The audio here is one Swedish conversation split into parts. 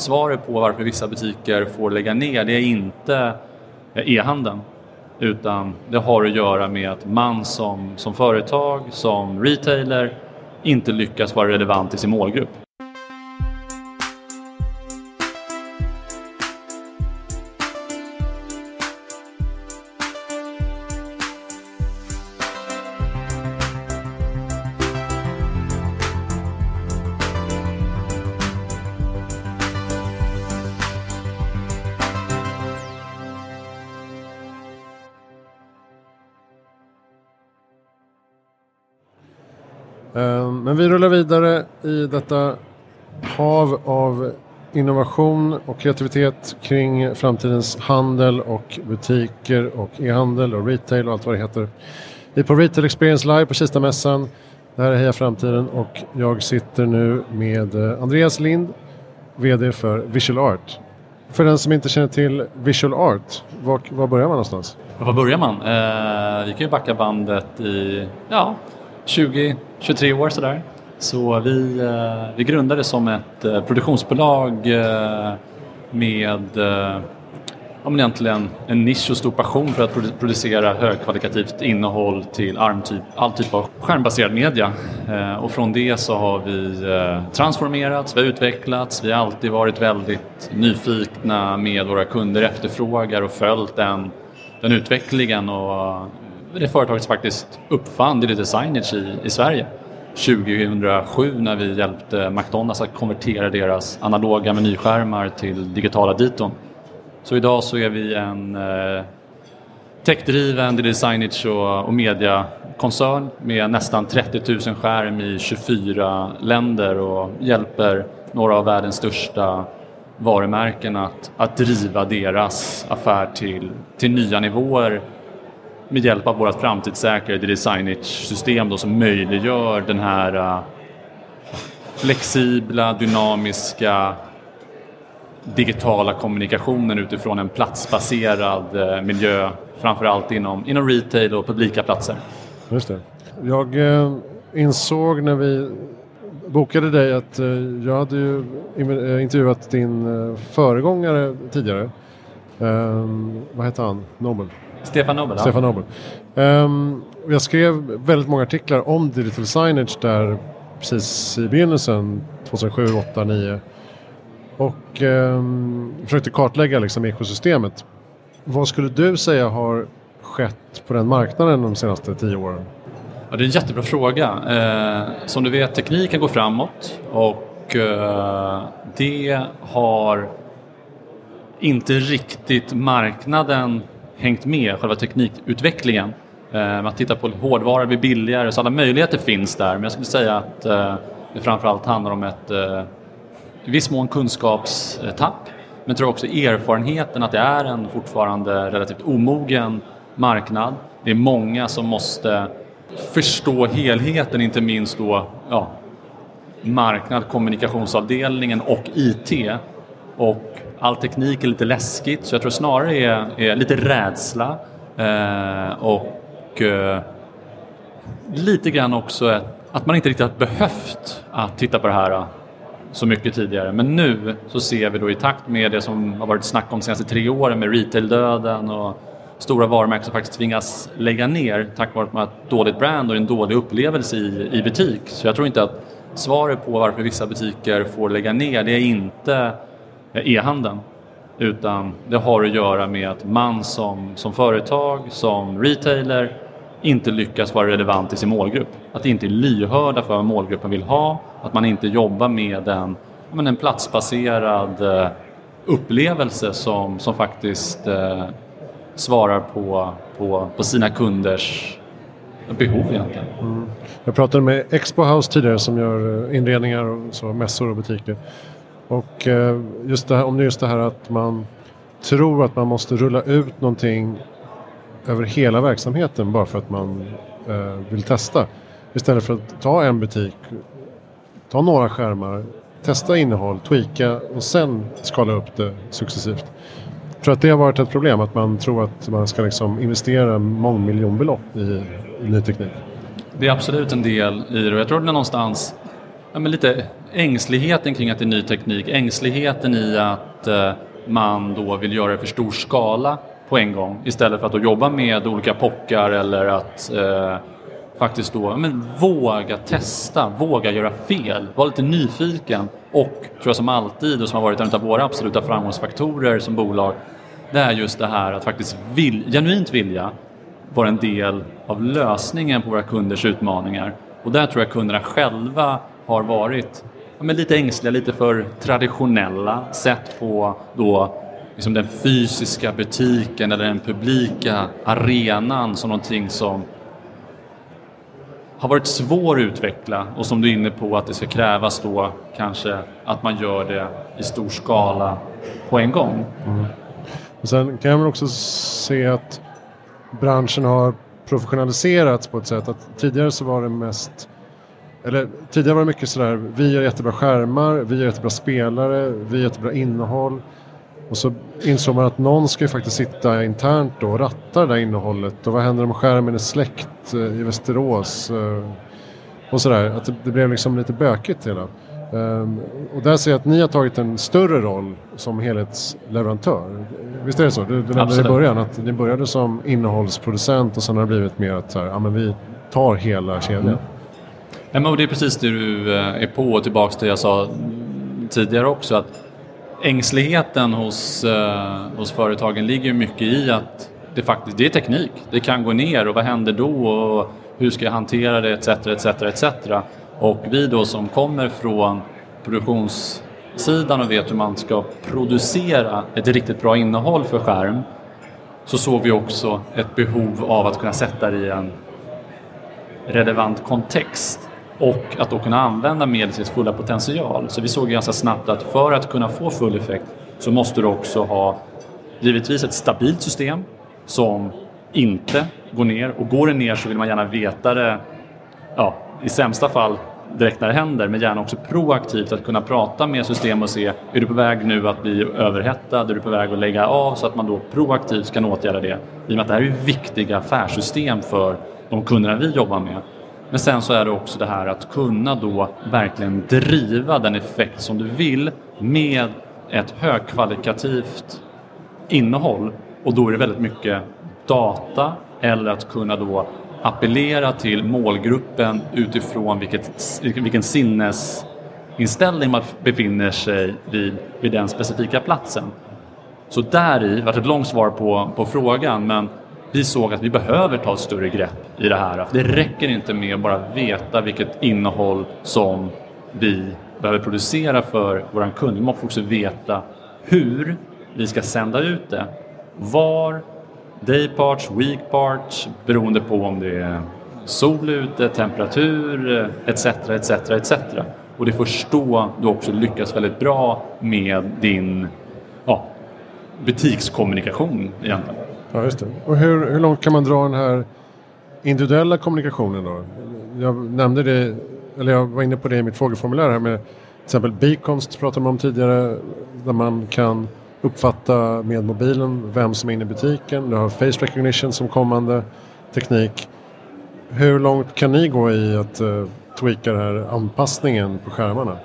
svaret på varför vissa butiker får lägga ner det är inte eh, e-handeln. Utan det har att göra med att man som, som företag, som retailer inte lyckas vara relevant i sin målgrupp. Ehm, men vi rullar vidare i detta hav av innovation och kreativitet kring framtidens handel och butiker och e-handel och retail och allt vad det heter. Vi är på Retail Experience Live på Kistamässan. Det här är Heja Framtiden och jag sitter nu med eh, Andreas Lind, VD för Visual Art. För den som inte känner till Visual Art, var, var börjar man någonstans? Var börjar man? Eh, vi kan ju backa bandet i ja, 20-23 år sådär. Så vi, eh, vi grundade som ett eh, produktionsbolag eh, med ja, men egentligen en nisch och stor passion för att producera högkvalitativt innehåll till armtyp, all typ av skärmbaserad media. och från det så har vi transformerats, vi har utvecklats, vi har alltid varit väldigt nyfikna med våra kunder efterfrågar och följt den, den utvecklingen och det företaget som faktiskt uppfann digital signage i, i Sverige. 2007 när vi hjälpte McDonalds att konvertera deras analoga menyskärmar till digitala diton. Så idag så är vi en eh, techdriven digital signage och, och mediakoncern med nästan 30 000 skärm i 24 länder och hjälper några av världens största varumärken att, att driva deras affär till, till nya nivåer med hjälp av vårt framtidssäkrade designage-system som möjliggör den här uh, flexibla, dynamiska digitala kommunikationen utifrån en platsbaserad uh, miljö, framförallt inom, inom retail och publika platser. Just det. Jag äh, insåg när vi bokade dig att jag hade ju intervjuat din föregångare tidigare. Ehm, vad hette han? Nobel? Stefan Nobel. Stefan Nobel. Um, jag skrev väldigt många artiklar om digital signage där precis i begynnelsen, 2007, 2008, 2009. Och um, försökte kartlägga liksom ekosystemet. Vad skulle du säga har skett på den marknaden de senaste tio åren? Ja, det är en jättebra fråga. Eh, som du vet, tekniken går framåt och eh, det har inte riktigt marknaden hängt med själva teknikutvecklingen. Eh, Man tittar på hårdvara blir billigare, så alla möjligheter finns där. Men jag skulle säga att eh, det framförallt handlar om ett eh, i viss mån kunskapstapp. Men jag tror också erfarenheten att det är en fortfarande relativt omogen marknad. Det är många som måste förstå helheten, inte minst då ja, marknad, kommunikationsavdelningen och IT. Och all teknik är lite läskigt så jag tror snarare är, är lite rädsla eh, och eh, lite grann också att, att man inte riktigt har behövt att titta på det här eh, så mycket tidigare. Men nu så ser vi då i takt med det som har varit snack om de senaste tre åren med retaildöden och stora varumärken som faktiskt tvingas lägga ner tack vare att man har ett dåligt brand och en dålig upplevelse i, i butik. Så jag tror inte att svaret på varför vissa butiker får lägga ner det är inte Eh, e-handeln. Utan det har att göra med att man som, som företag, som retailer inte lyckas vara relevant i sin målgrupp. Att inte är lyhörda för vad målgruppen vill ha, att man inte jobbar med en, men en platsbaserad eh, upplevelse som, som faktiskt eh, svarar på, på, på sina kunders behov egentligen. Mm. Jag pratade med Expo House tidigare som gör eh, inredningar och så, mässor och butiker. Och eh, just det här, om det är just det här att man tror att man måste rulla ut någonting över hela verksamheten bara för att man eh, vill testa. Istället för att ta en butik, ta några skärmar, testa innehåll, tweaka och sen skala upp det successivt. Jag tror att det har varit ett problem att man tror att man ska liksom investera mångmiljonbelopp i, i ny teknik. Det är absolut en del i det och jag tror att det är någonstans ja, men lite ängsligheten kring att det är ny teknik, ängsligheten i att eh, man då vill göra det för stor skala på en gång istället för att då jobba med olika pockar eller att eh, faktiskt då men, våga testa, våga göra fel, vara lite nyfiken och tror jag som alltid och som har varit en av våra absoluta framgångsfaktorer som bolag det är just det här att faktiskt vill, genuint vilja vara en del av lösningen på våra kunders utmaningar. Och där tror jag kunderna själva har varit men lite ängsliga, lite för traditionella sett på då liksom den fysiska butiken eller den publika arenan som någonting som har varit svår att utveckla och som du är inne på att det ska krävas då kanske att man gör det i stor skala på en gång. Mm. sen kan man också se att branschen har professionaliserats på ett sätt att tidigare så var det mest eller tidigare var det mycket sådär, vi gör jättebra skärmar, vi gör jättebra spelare, vi gör jättebra innehåll. Och så insåg man att någon ska ju faktiskt sitta internt då och ratta det där innehållet. Och vad händer om skärmen är släckt eh, i Västerås? Eh, och sådär, att det blev liksom lite bökigt hela. Um, och där ser jag att ni har tagit en större roll som helhetsleverantör. Visst är det så? Du, du nämnde i början att ni började som innehållsproducent och sen har det blivit mer att så här, ja, men vi tar hela kedjan. Mm. Ja, men det är precis det du eh, är på och tillbaks till det jag sa tidigare också. att Ängsligheten hos, eh, hos företagen ligger mycket i att det faktiskt det är teknik. Det kan gå ner och vad händer då och hur ska jag hantera det etc. etc, etc. Och vi då som kommer från produktionssidan och vet hur man ska producera ett riktigt bra innehåll för skärm så såg vi också ett behov av att kunna sätta det i en relevant kontext och att då kunna använda mediets fulla potential. Så vi såg ganska snabbt att för att kunna få full effekt så måste du också ha givetvis ett stabilt system som inte går ner och går det ner så vill man gärna veta det ja, i sämsta fall direkt när det händer men gärna också proaktivt att kunna prata med system och se är du på väg nu att bli överhettad, är du på väg att lägga av så att man då proaktivt kan åtgärda det. I och med att det här är viktiga affärssystem för de kunderna vi jobbar med. Men sen så är det också det här att kunna då verkligen driva den effekt som du vill med ett högkvalitativt innehåll och då är det väldigt mycket data eller att kunna då appellera till målgruppen utifrån vilket, vilken sinnesinställning man befinner sig vid, vid den specifika platsen. Så där i, var ett långt svar på, på frågan, men vi såg att vi behöver ta ett större grepp i det här. det räcker inte med att bara veta vilket innehåll som vi behöver producera för vår kund. Vi måste också veta hur vi ska sända ut det. Var, dayparts, weekparts, beroende på om det är sol ute, temperatur etc. etc, etc. Och det är först då du också lyckas väldigt bra med din ja, butikskommunikation egentligen. Ja, just det. Och hur, hur långt kan man dra den här individuella kommunikationen då? Jag nämnde det, eller jag var inne på det i mitt frågeformulär här med till exempel beacons pratade man om tidigare där man kan uppfatta med mobilen vem som är inne i butiken. Du har face recognition som kommande teknik. Hur långt kan ni gå i att uh, tweaka den här anpassningen på skärmarna?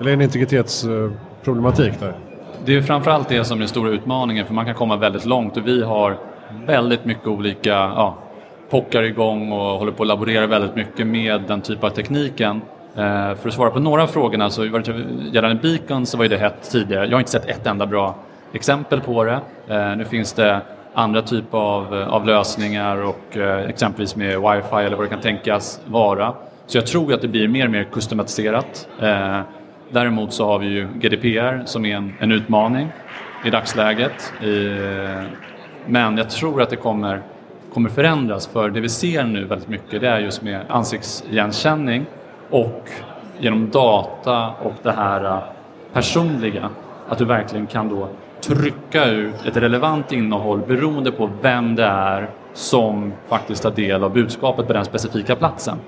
Eller är det en integritetsproblematik där? Det är framförallt det som är den stora utmaningen för man kan komma väldigt långt och vi har väldigt mycket olika ja, pockar igång och håller på att laborera väldigt mycket med den typen av tekniken. Eh, för att svara på några av frågorna så gällande Beacon så var det hett tidigare. Jag har inte sett ett enda bra exempel på det. Eh, nu finns det andra typer av, av lösningar och eh, exempelvis med wifi eller vad det kan tänkas vara. Så jag tror att det blir mer och mer customatiserat. Eh, Däremot så har vi ju GDPR som är en, en utmaning i dagsläget. men jag tror att det kommer, kommer förändras för det vi ser nu väldigt mycket det är just med ansiktsigenkänning och genom data och det här äh, personliga. Att du verkligen kan då trycka ut ett relevant innehåll beroende på vem det är som faktiskt tar del av budskapet på den specifika platsen.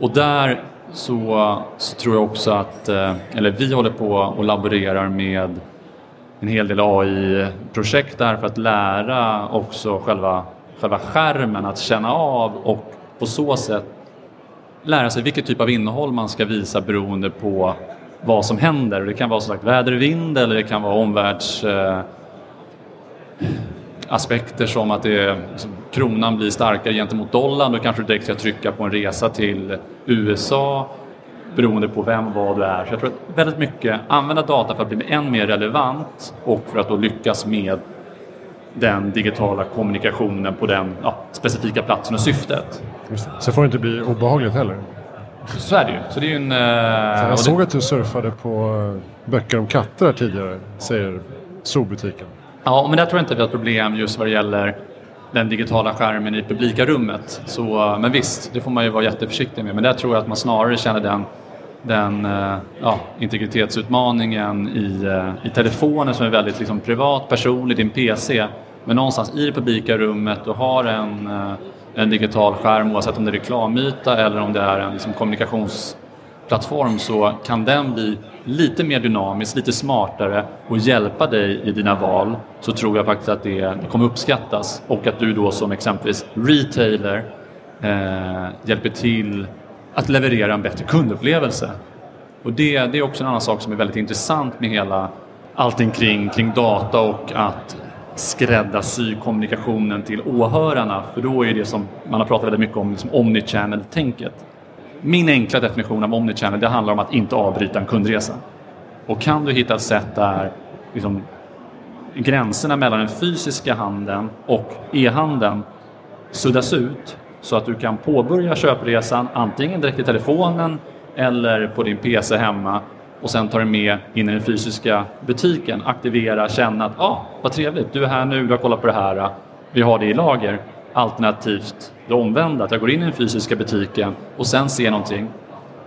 Och där så, så tror jag också att, eh, eller vi håller på och laborerar med en hel del AI-projekt där för att lära också själva, själva skärmen att känna av och på så sätt lära sig vilket typ av innehåll man ska visa beroende på vad som händer. Det kan vara som sagt väder och vind eller det kan vara omvärlds eh, aspekter som att det, liksom, kronan blir starkare gentemot dollarn. Då kanske du direkt ska trycka på en resa till USA beroende på vem vad du är. Så jag tror att väldigt mycket använda data för att bli än mer relevant och för att då lyckas med den digitala kommunikationen på den ja, specifika platsen och syftet. Så får det inte bli obehagligt heller. Så är det ju. Så det är en, uh, jag såg att du surfade på eh, böcker om katter tidigare, säger zoobutiken. Ja, men där tror jag inte vi har problem just vad det gäller den digitala skärmen i publika rummet. Så, men visst, det får man ju vara jätteförsiktig med. Men där tror jag att man snarare känner den, den eh, ja, integritetsutmaningen i, eh, i telefonen som är väldigt liksom, privat, personlig, din PC. Men någonstans i det publika rummet och har en eh, en digital skärm oavsett om det är reklamyta eller om det är en liksom, plattform så kan den bli lite mer dynamisk, lite smartare och hjälpa dig i dina val så tror jag faktiskt att det, det kommer uppskattas och att du då som exempelvis retailer eh, hjälper till att leverera en bättre kundupplevelse. Och det, det är också en annan sak som är väldigt intressant med hela allting kring, kring data och att skräddarsy kommunikationen till åhörarna. För då är det som man har pratat väldigt mycket om, liksom omnichannel-tänket. Min enkla definition av omnichannel det handlar om att inte avbryta en kundresa. Och kan du hitta ett sätt där liksom, gränserna mellan den fysiska handeln och e-handeln suddas ut så att du kan påbörja köpresan antingen direkt i telefonen eller på din PC hemma och sen tar det med in i den fysiska butiken, aktivera, känna att ah, vad trevligt, du är här nu, du har kollat på det här, vi har det i lager. Alternativt det omvända, att jag går in i den fysiska butiken och sen ser någonting,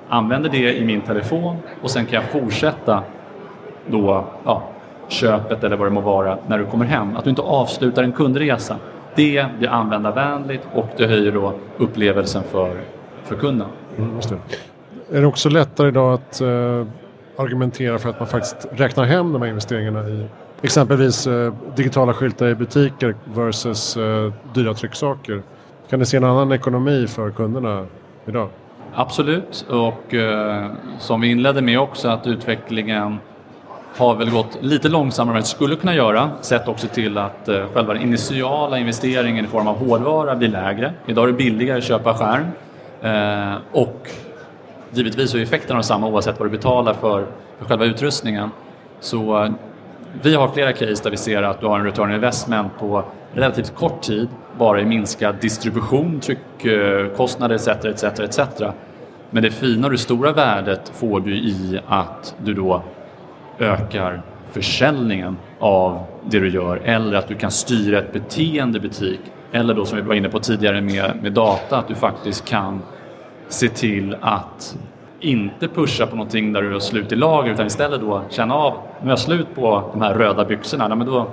använder det i min telefon och sen kan jag fortsätta då, ja, köpet eller vad det må vara när du kommer hem. Att du inte avslutar en kundresa. Det blir användarvänligt och det höjer då upplevelsen för, för kunden. Mm, är det också lättare idag att eh, argumentera för att man faktiskt räknar hem de här investeringarna i exempelvis eh, digitala skyltar i butiker versus eh, dyra trycksaker. Kan ni se en annan ekonomi för kunderna idag? Absolut, och eh, som vi inledde med också att utvecklingen har väl gått lite långsammare än det skulle kunna göra. Sett också till att eh, själva den initiala investeringen i form av hårdvara blir lägre. Idag är det billigare att köpa skärm eh, och givetvis är effekterna samma oavsett vad du betalar för, för själva utrustningen. Så eh, vi har flera case där vi ser att du har en return investment på relativt kort tid, bara i minskad distribution, tryckkostnader eh, etc. etc, etc. Men det fina och det stora värdet får du i att du då ökar försäljningen av det du gör eller att du kan styra ett beteende i butik eller då som vi var inne på tidigare med, med data, att du faktiskt kan se till att inte pusha på någonting där du har slut i lager utan istället då känna av, nu har jag slut på de här röda byxorna, men då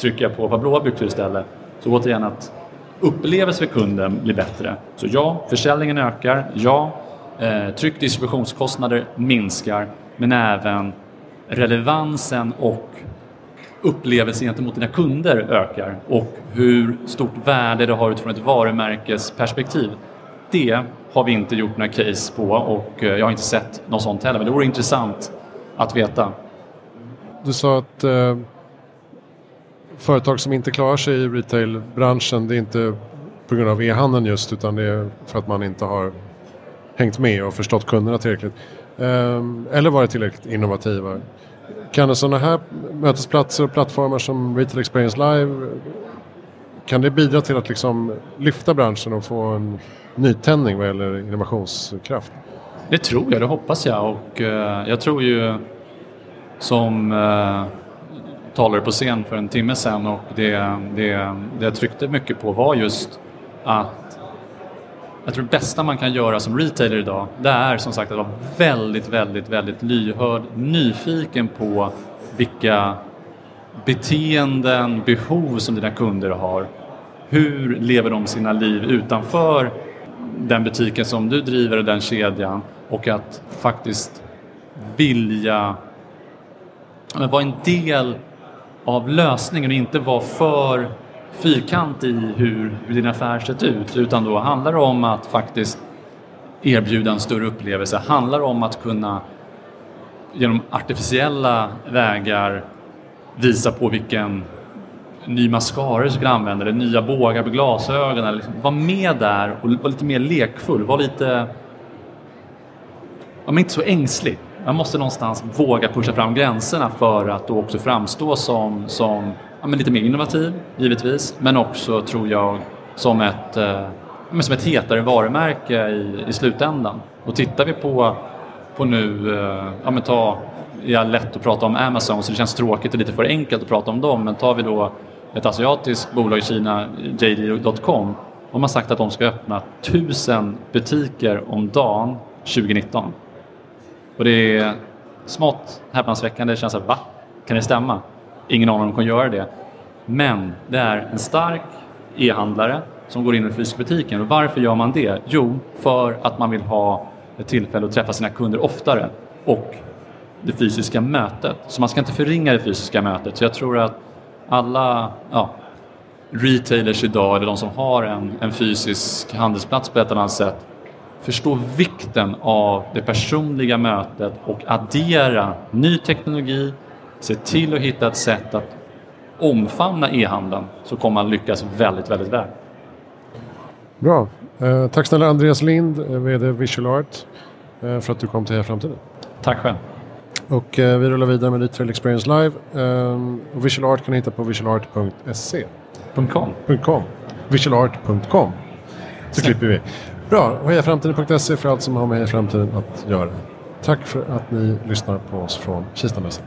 trycker jag på ett par blåa byxor istället. Så återigen att upplevelsen för kunden blir bättre. Så ja, försäljningen ökar, ja, eh, tryck distributionskostnader minskar, men även relevansen och upplevelsen gentemot dina kunder ökar och hur stort värde det har utifrån ett varumärkesperspektiv. Det har vi inte gjort några case på och eh, jag har inte sett något sånt heller. Men det vore intressant att veta. Du sa att eh, företag som inte klarar sig i retailbranschen, det är inte på grund av e-handeln just utan det är för att man inte har hängt med och förstått kunderna tillräckligt. Eh, eller varit tillräckligt innovativa. Kan sådana här mötesplatser och plattformar som Retail Experience Live kan det bidra till att liksom lyfta branschen och få en nytändning vad gäller innovationskraft? Det tror jag, det hoppas jag och eh, jag tror ju som eh, talare på scen för en timme sedan och det, det, det jag tryckte mycket på var just att jag tror det bästa man kan göra som retailer idag det är som sagt att vara väldigt, väldigt, väldigt lyhörd, nyfiken på vilka beteenden, behov som dina kunder har. Hur lever de sina liv utanför den butiken som du driver och den kedjan och att faktiskt vilja vara en del av lösningen och inte vara för fyrkantig i hur, hur din affär sett ut utan då handlar det om att faktiskt erbjuda en större upplevelse? Handlar det om att kunna genom artificiella vägar visa på vilken ny mascara du ska använda eller nya bågar på glasögonen. Liksom, var med där och var lite mer lekfull. Var lite... Var inte så ängslig. Man måste någonstans våga pusha fram gränserna för att då också framstå som, som ja, lite mer innovativ, givetvis. Men också, tror jag, som ett, eh, som ett hetare varumärke i, i slutändan. Och tittar vi på, på nu, eh, ja men ta, det är lätt att prata om Amazon så det känns tråkigt och lite för enkelt att prata om dem, men tar vi då ett asiatiskt bolag i Kina, JD.com, de har sagt att de ska öppna tusen butiker om dagen 2019. Och det är smått häpnadsväckande. Det känns att va? Kan det stämma? Ingen aning om de kan göra det. Men det är en stark e-handlare som går in i fysiska butiken. Och varför gör man det? Jo, för att man vill ha ett tillfälle att träffa sina kunder oftare och det fysiska mötet. Så man ska inte förringa det fysiska mötet. Så jag tror att alla ja, retailers idag, eller de som har en, en fysisk handelsplats på ett eller annat sätt, förstår vikten av det personliga mötet och addera ny teknologi, se till att hitta ett sätt att omfamna e-handeln så kommer man lyckas väldigt, väldigt väl. Bra. Eh, tack snälla Andreas Lind, eh, VD Visual Art, eh, för att du kom till Framtiden. Tack själv. Och eh, vi rullar vidare med Retail Experience Live. Eh, och Visual Art kan ni hitta på visualart.se. .com. .com. Visualart.com. Så klipper vi. Bra. Hejaframtiden.se för allt som har med Heja Framtiden att göra. Tack för att ni lyssnar på oss från Kistamässan.